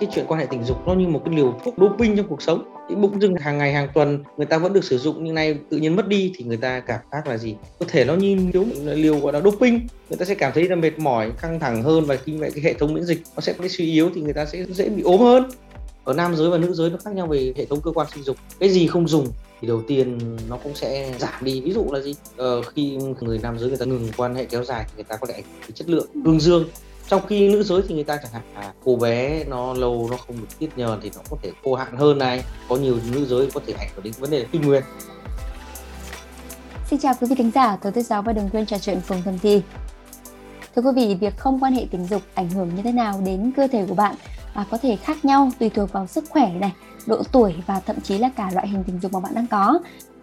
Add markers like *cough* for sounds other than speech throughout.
cái chuyện quan hệ tình dục nó như một cái liều thuốc doping trong cuộc sống. Cái bụng dưng hàng ngày hàng tuần người ta vẫn được sử dụng nhưng nay tự nhiên mất đi thì người ta cảm giác là gì? Có thể nó như nếu liều gọi là doping. Người ta sẽ cảm thấy là mệt mỏi căng thẳng hơn và khi vậy cái hệ thống miễn dịch nó sẽ bị suy yếu thì người ta sẽ dễ bị ốm hơn. Ở nam giới và nữ giới nó khác nhau về hệ thống cơ quan sinh dục. Cái gì không dùng thì đầu tiên nó cũng sẽ giảm đi. Ví dụ là gì? Ờ, khi người nam giới người ta ngừng quan hệ kéo dài thì người ta có thể ảnh hưởng chất lượng cương dương trong khi nữ giới thì người ta chẳng hạn à, cô bé nó lâu nó không được tiết nhờn thì nó có thể khô hạn hơn này có nhiều nữ giới có thể ảnh hưởng đến vấn đề kinh nguyệt Xin chào quý vị khán giả, tôi Tư Giáo và đừng quên trò chuyện cùng Thầm Thi. Thưa quý vị, việc không quan hệ tình dục ảnh hưởng như thế nào đến cơ thể của bạn à, có thể khác nhau tùy thuộc vào sức khỏe này, độ tuổi và thậm chí là cả loại hình tình dục mà bạn đang có.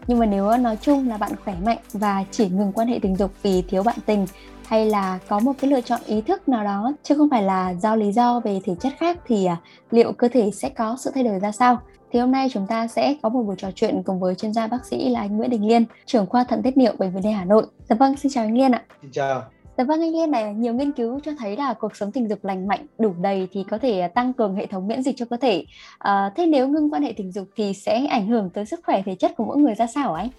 Nhưng mà nếu nói chung là bạn khỏe mạnh và chỉ ngừng quan hệ tình dục vì thiếu bạn tình hay là có một cái lựa chọn ý thức nào đó chứ không phải là do lý do về thể chất khác thì à, liệu cơ thể sẽ có sự thay đổi ra sao? Thì hôm nay chúng ta sẽ có một buổi trò chuyện cùng với chuyên gia bác sĩ là anh Nguyễn Đình Liên, trưởng khoa thận tiết niệu bệnh viện Đê Hà Nội. Dạ vâng, xin chào anh Liên ạ. Xin chào. Dạ vâng anh Liên này, nhiều nghiên cứu cho thấy là cuộc sống tình dục lành mạnh, đủ đầy thì có thể tăng cường hệ thống miễn dịch cho cơ thể. À, thế nếu ngưng quan hệ tình dục thì sẽ ảnh hưởng tới sức khỏe thể chất của mỗi người ra sao anh?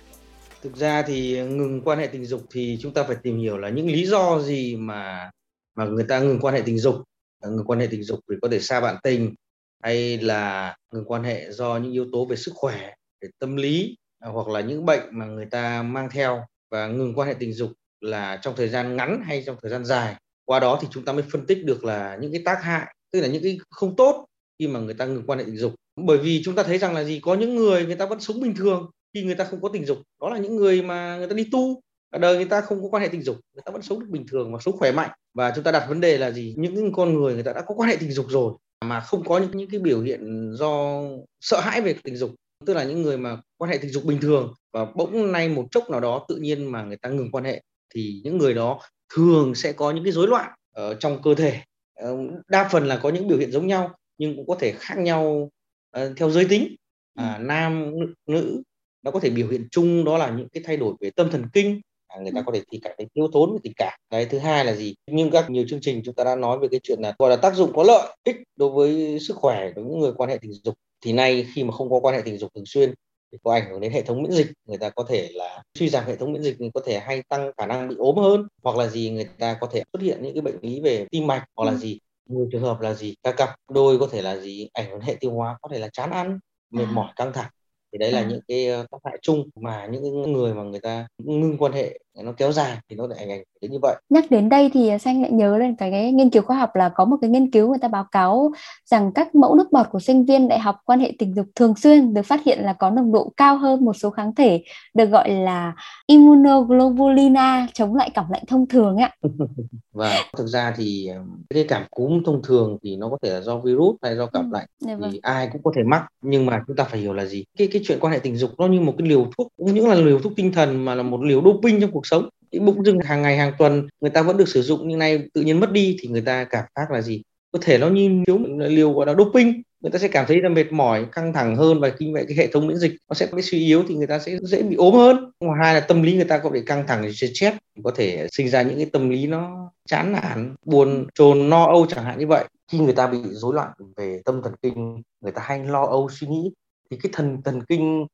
Thực ra thì ngừng quan hệ tình dục thì chúng ta phải tìm hiểu là những lý do gì mà mà người ta ngừng quan hệ tình dục. À, ngừng quan hệ tình dục vì có thể xa bạn tình hay là ngừng quan hệ do những yếu tố về sức khỏe, về tâm lý à, hoặc là những bệnh mà người ta mang theo. Và ngừng quan hệ tình dục là trong thời gian ngắn hay trong thời gian dài. Qua đó thì chúng ta mới phân tích được là những cái tác hại tức là những cái không tốt khi mà người ta ngừng quan hệ tình dục. Bởi vì chúng ta thấy rằng là gì? Có những người người ta vẫn sống bình thường khi người ta không có tình dục đó là những người mà người ta đi tu cả đời người ta không có quan hệ tình dục người ta vẫn sống được bình thường và sống khỏe mạnh. Và chúng ta đặt vấn đề là gì? Những con người người ta đã có quan hệ tình dục rồi mà không có những những cái biểu hiện do sợ hãi về tình dục tức là những người mà quan hệ tình dục bình thường và bỗng nay một chốc nào đó tự nhiên mà người ta ngừng quan hệ thì những người đó thường sẽ có những cái rối loạn ở trong cơ thể. Ờ, đa phần là có những biểu hiện giống nhau nhưng cũng có thể khác nhau uh, theo giới tính. À, ừ. nam nữ nó có thể biểu hiện chung đó là những cái thay đổi về tâm thần kinh à, người ta ừ. có thể thì cảm thấy thiếu thốn về tình cảm. Cái thứ hai là gì? Nhưng các nhiều chương trình chúng ta đã nói về cái chuyện là gọi là tác dụng có lợi ích đối với sức khỏe của những người quan hệ tình dục. Thì nay khi mà không có quan hệ tình dục thường xuyên thì có ảnh hưởng đến hệ thống miễn dịch. Người ta có thể là suy giảm hệ thống miễn dịch có thể hay tăng khả năng bị ốm hơn hoặc là gì người ta có thể xuất hiện những cái bệnh lý về tim mạch hoặc là ừ. gì. Nhiều trường hợp là gì? Các cặp đôi có thể là gì? Ảnh hưởng hệ tiêu hóa có thể là chán ăn mệt à. mỏi căng thẳng thì đấy là à. những cái tác hại chung mà những người mà người ta ngưng quan hệ nó kéo dài thì nó lại ảnh hưởng đến như vậy. Nhắc đến đây thì xanh lại nhớ lên cái, cái nghiên cứu khoa học là có một cái nghiên cứu người ta báo cáo rằng các mẫu nước bọt của sinh viên đại học quan hệ tình dục thường xuyên được phát hiện là có nồng độ cao hơn một số kháng thể được gọi là immunoglobulin A chống lại cảm lạnh thông thường ạ. *laughs* Và thực ra thì cái cảm cúm thông thường thì nó có thể là do virus hay do cảm ừ, lạnh dạ vâng. thì ai cũng có thể mắc nhưng mà chúng ta phải hiểu là gì? Cái cái chuyện quan hệ tình dục nó như một cái liều thuốc cũng những là liều thuốc tinh thần mà là một liều doping trong cuộc sống. Cái bụng dưng hàng ngày, hàng tuần người ta vẫn được sử dụng, nhưng nay tự nhiên mất đi thì người ta cảm giác là gì? Có thể nó như thiếu liều gọi là doping. Người ta sẽ cảm thấy là mệt mỏi, căng thẳng hơn và khi vậy cái hệ thống miễn dịch nó sẽ bị suy yếu thì người ta sẽ dễ bị ốm hơn. Ngoài hai là tâm lý người ta có thể căng thẳng, stress có thể sinh ra những cái tâm lý nó chán nản, buồn, chồn no âu chẳng hạn như vậy. Khi người ta bị rối loạn về tâm thần kinh, người ta hay lo âu, suy nghĩ, thì cái thần thần kinh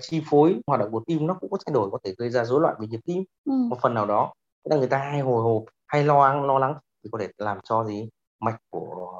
chi phối hoạt động của tim nó cũng có thay đổi có thể gây ra rối loạn về nhịp tim ừ. một phần nào đó tức là người ta hay hồi hộp hay lo lắng lo lắng thì có thể làm cho gì mạch của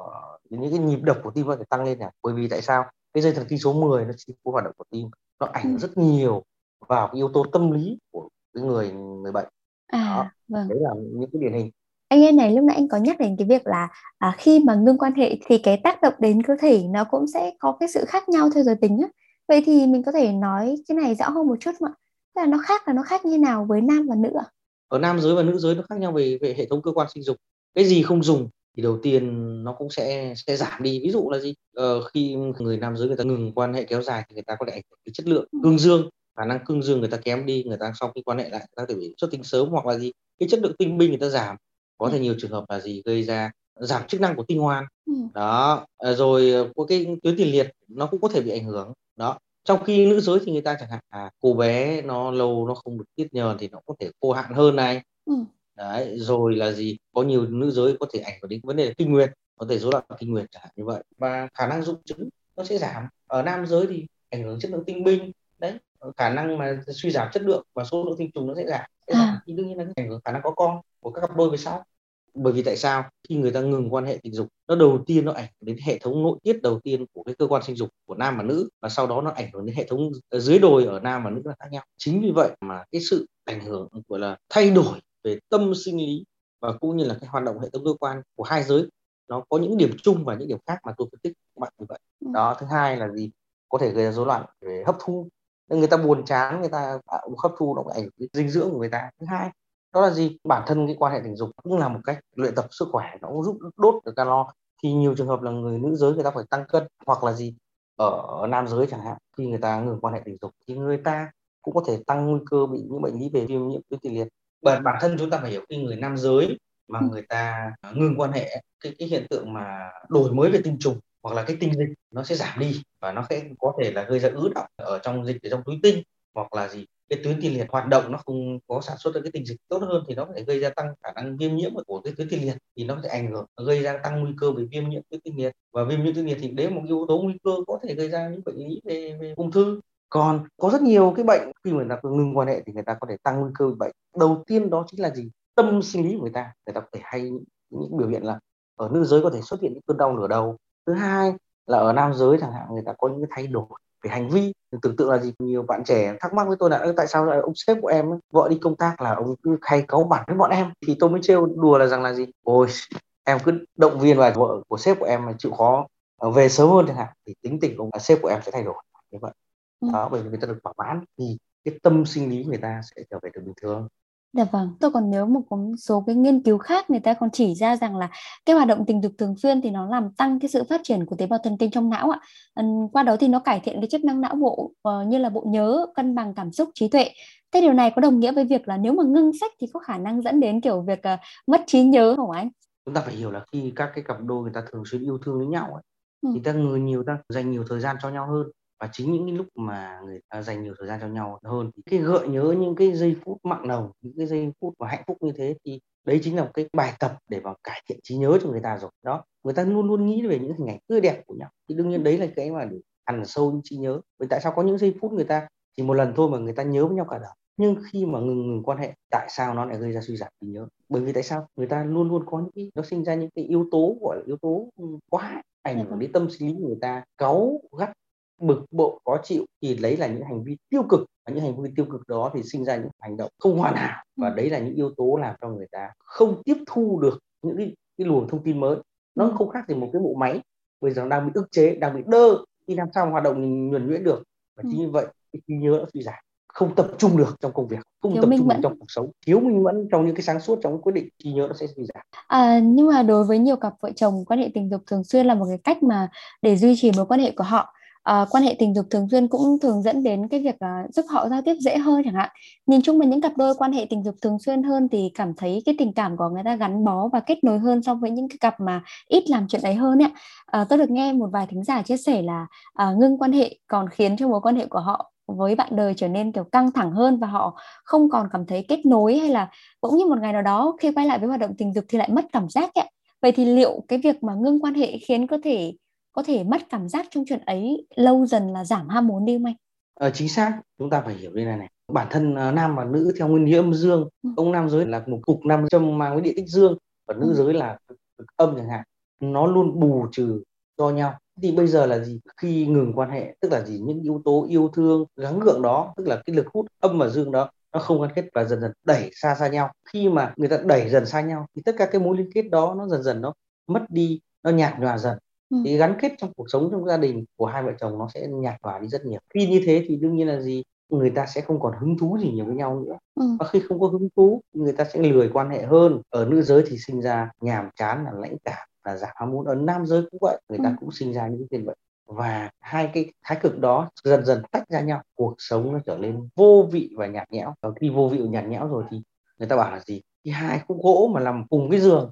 những cái nhịp đập của tim có thể tăng lên này bởi vì tại sao cái dây thần kinh số 10 nó chi phối hoạt động của tim nó ảnh ừ. rất nhiều vào cái yếu tố tâm lý của cái người người bệnh à, đó. Vâng. đấy là những cái điển hình anh em này lúc nãy anh có nhắc đến cái việc là à, khi mà ngưng quan hệ thì cái tác động đến cơ thể nó cũng sẽ có cái sự khác nhau theo giới tính á vậy thì mình có thể nói cái này rõ hơn một chút không ạ? Là nó khác là nó khác như nào với nam và nữ ạ? Ở nam giới và nữ giới nó khác nhau về về hệ thống cơ quan sinh dục. Cái gì không dùng thì đầu tiên nó cũng sẽ sẽ giảm đi. Ví dụ là gì? Ờ, khi người nam giới người ta ngừng quan hệ kéo dài thì người ta có thể ảnh hưởng cái chất lượng ừ. cương dương. Khả năng cương dương người ta kém đi người ta sau khi quan hệ lại người ta có thể bị xuất tinh sớm hoặc là gì. Cái chất lượng tinh binh người ta giảm. Có thể nhiều trường hợp là gì? Gây ra giảm chức năng của tinh hoàn ừ. đó. Ờ, rồi ờ, có cái tuyến tiền liệt nó cũng có thể bị ảnh hưởng đó trong khi nữ giới thì người ta chẳng hạn à, cô bé nó lâu nó không được tiết nhờn thì nó có thể khô hạn hơn này ừ. đấy rồi là gì có nhiều nữ giới có thể ảnh hưởng đến vấn đề kinh nguyệt có thể rối loạn kinh nguyệt chẳng hạn như vậy và khả năng dụng trứng nó sẽ giảm ở nam giới thì ảnh hưởng chất lượng tinh binh đấy khả năng mà suy giảm chất lượng và số lượng tinh trùng nó sẽ giảm, sẽ giảm. À. thì đương nhiên là ảnh hưởng khả năng có con của các cặp đôi về sau bởi vì tại sao? Khi người ta ngừng quan hệ tình dục nó đầu tiên nó ảnh hưởng đến hệ thống nội tiết đầu tiên của cái cơ quan sinh dục của nam và nữ và sau đó nó ảnh hưởng đến hệ thống dưới đồi ở nam và nữ là khác nhau. Chính vì vậy mà cái sự ảnh hưởng gọi là thay đổi về tâm sinh lý và cũng như là cái hoạt động hệ thống cơ quan của hai giới nó có những điểm chung và những điểm khác mà tôi phân tích các bạn như vậy. Ừ. đó thứ hai là gì? Có thể gây ra rối loạn về hấp thu. Người ta buồn chán người ta hấp thu nó ảnh hưởng đến dinh dưỡng của người ta. Thứ hai đó là gì? Bản thân cái quan hệ tình dục cũng là một cách luyện tập sức khỏe, nó cũng giúp đốt được calo. Thì nhiều trường hợp là người nữ giới người ta phải tăng cân hoặc là gì, ở nam giới chẳng hạn, khi người ta ngừng quan hệ tình dục thì người ta cũng có thể tăng nguy cơ bị những bệnh lý về viêm nhiễm tuyến tiền liệt. Bản bản thân chúng ta phải hiểu, khi người nam giới mà người ta ngừng quan hệ, cái cái hiện tượng mà đổi mới về tinh trùng hoặc là cái tinh dịch nó sẽ giảm đi và nó sẽ có thể là gây ra ứ động ở trong dịch ở trong túi tinh hoặc là gì cái tuyến tiền liệt hoạt động nó không có sản xuất được cái tình dịch tốt hơn thì nó có thể gây ra tăng khả năng viêm nhiễm của cái tuyến tiền liệt thì nó có thể ảnh hưởng gây ra tăng nguy cơ về viêm nhiễm tuyến tiền liệt. Và viêm nhiễm tuyến liệt thì đấy một yếu tố nguy cơ có thể gây ra những bệnh lý về, về ung thư. Còn có rất nhiều cái bệnh khi mà người ta ngừng quan hệ thì người ta có thể tăng nguy cơ bị bệnh. Đầu tiên đó chính là gì? Tâm sinh lý của người ta người ta có thể hay những biểu hiện là ở nữ giới có thể xuất hiện những cơn đau nửa đầu. Thứ hai là ở nam giới chẳng hạn người ta có những cái thay đổi về hành vi. Tưởng tượng là gì? Nhiều bạn trẻ thắc mắc với tôi là tại sao lại ông sếp của em vợ đi công tác là ông cứ hay cáu bản với bọn em? Thì tôi mới trêu đùa là rằng là gì? Ôi em cứ động viên và vợ của sếp của em mà chịu khó ờ, về sớm hơn chẳng hạn. Thì tính tình của sếp của em sẽ thay đổi. Như vậy. Ừ. đó bởi vì người ta được thỏa mãn thì cái tâm sinh lý người ta sẽ trở về được bình thường Dạ vâng, tôi còn nhớ một số cái nghiên cứu khác người ta còn chỉ ra rằng là cái hoạt động tình dục thường xuyên thì nó làm tăng cái sự phát triển của tế bào thần kinh trong não ạ. Qua đó thì nó cải thiện cái chức năng não bộ uh, như là bộ nhớ, cân bằng cảm xúc, trí tuệ. Thế điều này có đồng nghĩa với việc là nếu mà ngưng sách thì có khả năng dẫn đến kiểu việc uh, mất trí nhớ không anh? Chúng ta phải hiểu là khi các cái cặp đôi người ta thường xuyên yêu thương với nhau ấy, ừ. thì ta người nhiều ta dành nhiều thời gian cho nhau hơn và chính những cái lúc mà người ta dành nhiều thời gian cho nhau hơn thì cái gợi nhớ những cái giây phút mặn nồng những cái giây phút và hạnh phúc như thế thì đấy chính là một cái bài tập để mà cải thiện trí nhớ cho người ta rồi. Đó người ta luôn luôn nghĩ về những hình ảnh tươi đẹp của nhau. Thì đương nhiên đấy là cái mà để ăn sâu những trí nhớ. Vì tại sao có những giây phút người ta chỉ một lần thôi mà người ta nhớ với nhau cả đời? Nhưng khi mà ngừng ngừng quan hệ tại sao nó lại gây ra suy giảm trí nhớ? Bởi vì tại sao? Người ta luôn luôn có những cái nó sinh ra những cái yếu tố gọi là yếu tố quá ảnh hưởng đến tâm sinh lý của người ta cáu gắt bực bội khó chịu thì lấy là những hành vi tiêu cực. Và những hành vi tiêu cực đó thì sinh ra những hành động không hoàn hảo. Và ừ. đấy là những yếu tố làm cho người ta không tiếp thu được những cái, cái luồng thông tin mới. Nó ừ. không khác gì một cái bộ máy bây giờ đang bị ức chế đang bị đơ khi làm sao hoạt động nhuần nhuyễn được? Và chính ừ. như vậy cái trí nhớ nó suy giảm không tập trung được trong công việc không thiếu tập trung được trong cuộc sống. Thiếu minh mẫn trong những cái sáng suốt trong quyết định trí nhớ nó sẽ suy giảm. À, nhưng mà đối với nhiều cặp vợ chồng quan hệ tình dục thường xuyên là một cái cách mà để duy trì mối quan hệ của họ à, quan hệ tình dục thường xuyên cũng thường dẫn đến cái việc uh, giúp họ giao tiếp dễ hơn chẳng hạn nhìn chung là những cặp đôi quan hệ tình dục thường xuyên hơn thì cảm thấy cái tình cảm của người ta gắn bó và kết nối hơn so với những cái cặp mà ít làm chuyện ấy hơn ấy. À, tôi được nghe một vài thính giả chia sẻ là à, ngưng quan hệ còn khiến cho mối quan hệ của họ với bạn đời trở nên kiểu căng thẳng hơn và họ không còn cảm thấy kết nối hay là cũng như một ngày nào đó khi quay lại với hoạt động tình dục thì lại mất cảm giác ấy. Vậy thì liệu cái việc mà ngưng quan hệ khiến cơ thể có thể mất cảm giác trong chuyện ấy lâu dần là giảm ham muốn đi không anh? Ờ, chính xác. Chúng ta phải hiểu đây này này. Bản thân uh, nam và nữ theo nguyên lý âm dương. Ừ. ông nam giới là một cục nam châm mang với địa tích dương và nữ ừ. giới là cực âm chẳng hạn. Nó luôn bù trừ cho nhau. Thì bây giờ là gì? Khi ngừng quan hệ tức là gì? Những yếu tố yêu thương gắng gượng đó tức là cái lực hút âm và dương đó nó không gắn kết và dần dần đẩy xa xa nhau. Khi mà người ta đẩy dần xa nhau thì tất cả cái mối liên kết đó nó dần dần nó mất đi nó nhạt nhòa dần ừ. thì gắn kết trong cuộc sống trong gia đình của hai vợ chồng nó sẽ nhạt nhòa đi rất nhiều. Khi như thế thì đương nhiên là gì? Người ta sẽ không còn hứng thú gì nhiều với nhau nữa. Ừ. và khi không có hứng thú người ta sẽ lười quan hệ hơn. Ở nữ giới thì sinh ra nhàm chán là lãnh cảm là giảm ham muốn. Ở nam giới cũng vậy người ta ừ. cũng sinh ra những cái vậy và hai cái thái cực đó dần dần tách ra nhau. Cuộc sống nó trở nên vô vị và nhạt nhẽo. Và khi vô vị và nhạt nhẽo rồi thì người ta bảo là gì? Thì hai khúc gỗ mà nằm cùng cái giường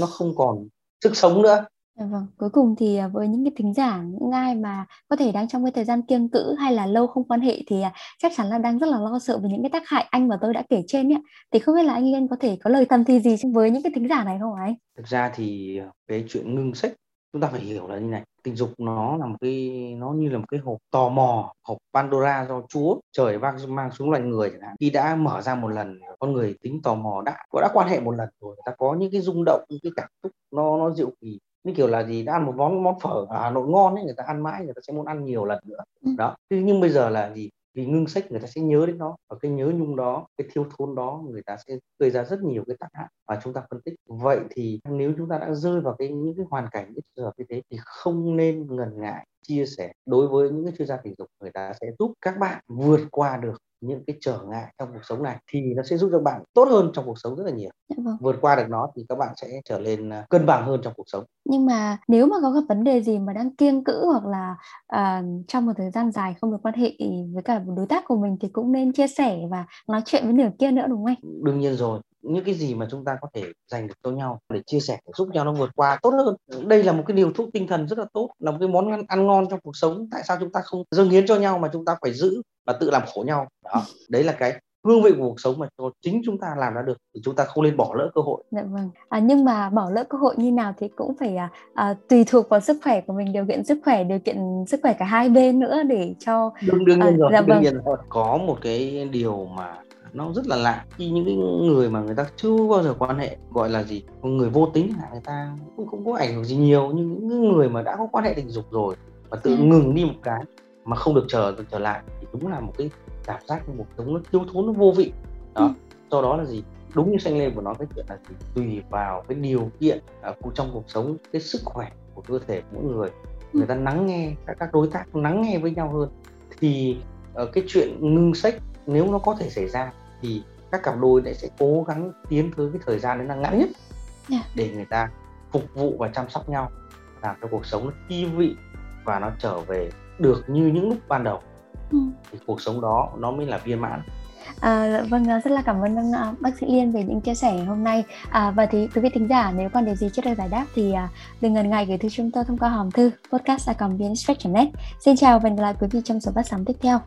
nó không còn sức sống nữa Dạ vâng, cuối cùng thì à, với những cái thính giả, những ai mà có thể đang trong cái thời gian kiêng cữ hay là lâu không quan hệ thì à, chắc chắn là đang rất là lo sợ về những cái tác hại anh và tôi đã kể trên ấy. Thì không biết là anh Yên có thể có lời tâm thì gì với những cái thính giả này không anh? Thực ra thì về cái chuyện ngưng sách chúng ta phải hiểu là như này tình dục nó là một cái nó như là một cái hộp tò mò hộp Pandora do Chúa trời mang mang xuống loài người chẳng hạn khi đã mở ra một lần con người tính tò mò đã có đã quan hệ một lần rồi người ta có những cái rung động những cái cảm xúc nó nó dịu kỳ như kiểu là gì đã ăn một món món phở ở Hà Nội ngon ấy người ta ăn mãi người ta sẽ muốn ăn nhiều lần nữa. Ừ. đó. Nhưng bây giờ là gì? Vì ngưng sách người ta sẽ nhớ đến nó và cái nhớ nhung đó cái thiếu thốn đó người ta sẽ gây ra rất nhiều cái tác hại và chúng ta phân tích. Vậy thì nếu chúng ta đã rơi vào cái những cái hoàn cảnh những trường hợp như thế thì không nên ngần ngại chia sẻ. Đối với những cái chuyên gia tình dục người ta sẽ giúp các bạn vượt qua được những cái trở ngại trong cuộc sống này thì nó sẽ giúp cho bạn tốt hơn trong cuộc sống rất là nhiều. Dạ vâng. vượt qua được nó thì các bạn sẽ trở nên à, cân bằng hơn trong cuộc sống. Nhưng mà nếu mà có gặp vấn đề gì mà đang kiêng cữ hoặc là uh, trong một thời gian dài không được quan hệ với cả đối tác của mình thì cũng nên chia sẻ và nói chuyện với nửa kia nữa đúng không anh? Đương nhiên rồi những cái gì mà chúng ta có thể dành được cho nhau để chia sẻ để giúp nhau nó vượt qua tốt hơn. Đây là một cái điều thuốc tinh thần rất là tốt là một cái món ăn, ăn ngon trong cuộc sống. Tại sao chúng ta không dâng hiến cho nhau mà chúng ta phải giữ và tự làm khổ nhau đó đấy là cái hương vị của cuộc sống mà chính chúng ta làm ra được thì chúng ta không nên bỏ lỡ cơ hội. Dạ vâng. À, nhưng mà bỏ lỡ cơ hội như nào thì cũng phải à, à, tùy thuộc vào sức khỏe của mình, điều kiện sức khỏe, điều kiện sức khỏe cả hai bên nữa để cho đương đương nhiên à, rồi, dạ đương vâng. nhiên rồi. Có một cái điều mà nó rất là lạ khi những cái người mà người ta chưa bao giờ quan hệ gọi là gì người vô tính là người ta cũng không có ảnh hưởng gì nhiều nhưng những người mà đã có quan hệ tình dục rồi và tự ừ. ngừng đi một cái mà không được chờ trở lại thì đúng là một cái cảm giác một sống nó thiếu thốn nó vô vị đó ừ. do đó là gì đúng như xanh lên của nó cái chuyện là gì? tùy vào cái điều kiện uh, trong cuộc sống cái sức khỏe của cơ thể của mỗi người ừ. người ta lắng nghe các các đối tác lắng nghe với nhau hơn thì uh, cái chuyện ngưng sách nếu nó có thể xảy ra thì các cặp đôi lại sẽ cố gắng tiến tới cái thời gian đấy là ngắn nhất yeah. Dạ. để người ta phục vụ và chăm sóc nhau làm cho cuộc sống nó thi vị và nó trở về được như những lúc ban đầu ừ. thì cuộc sống đó nó mới là viên mãn À, vâng rất là cảm ơn uh, bác sĩ Liên về những chia sẻ hôm nay à, và thì quý vị thính giả nếu còn điều gì chưa được giải đáp thì uh, đừng ngần ngại gửi thư chúng tôi thông qua hòm thư podcast net Xin chào và hẹn gặp lại quý vị trong số phát sóng tiếp theo.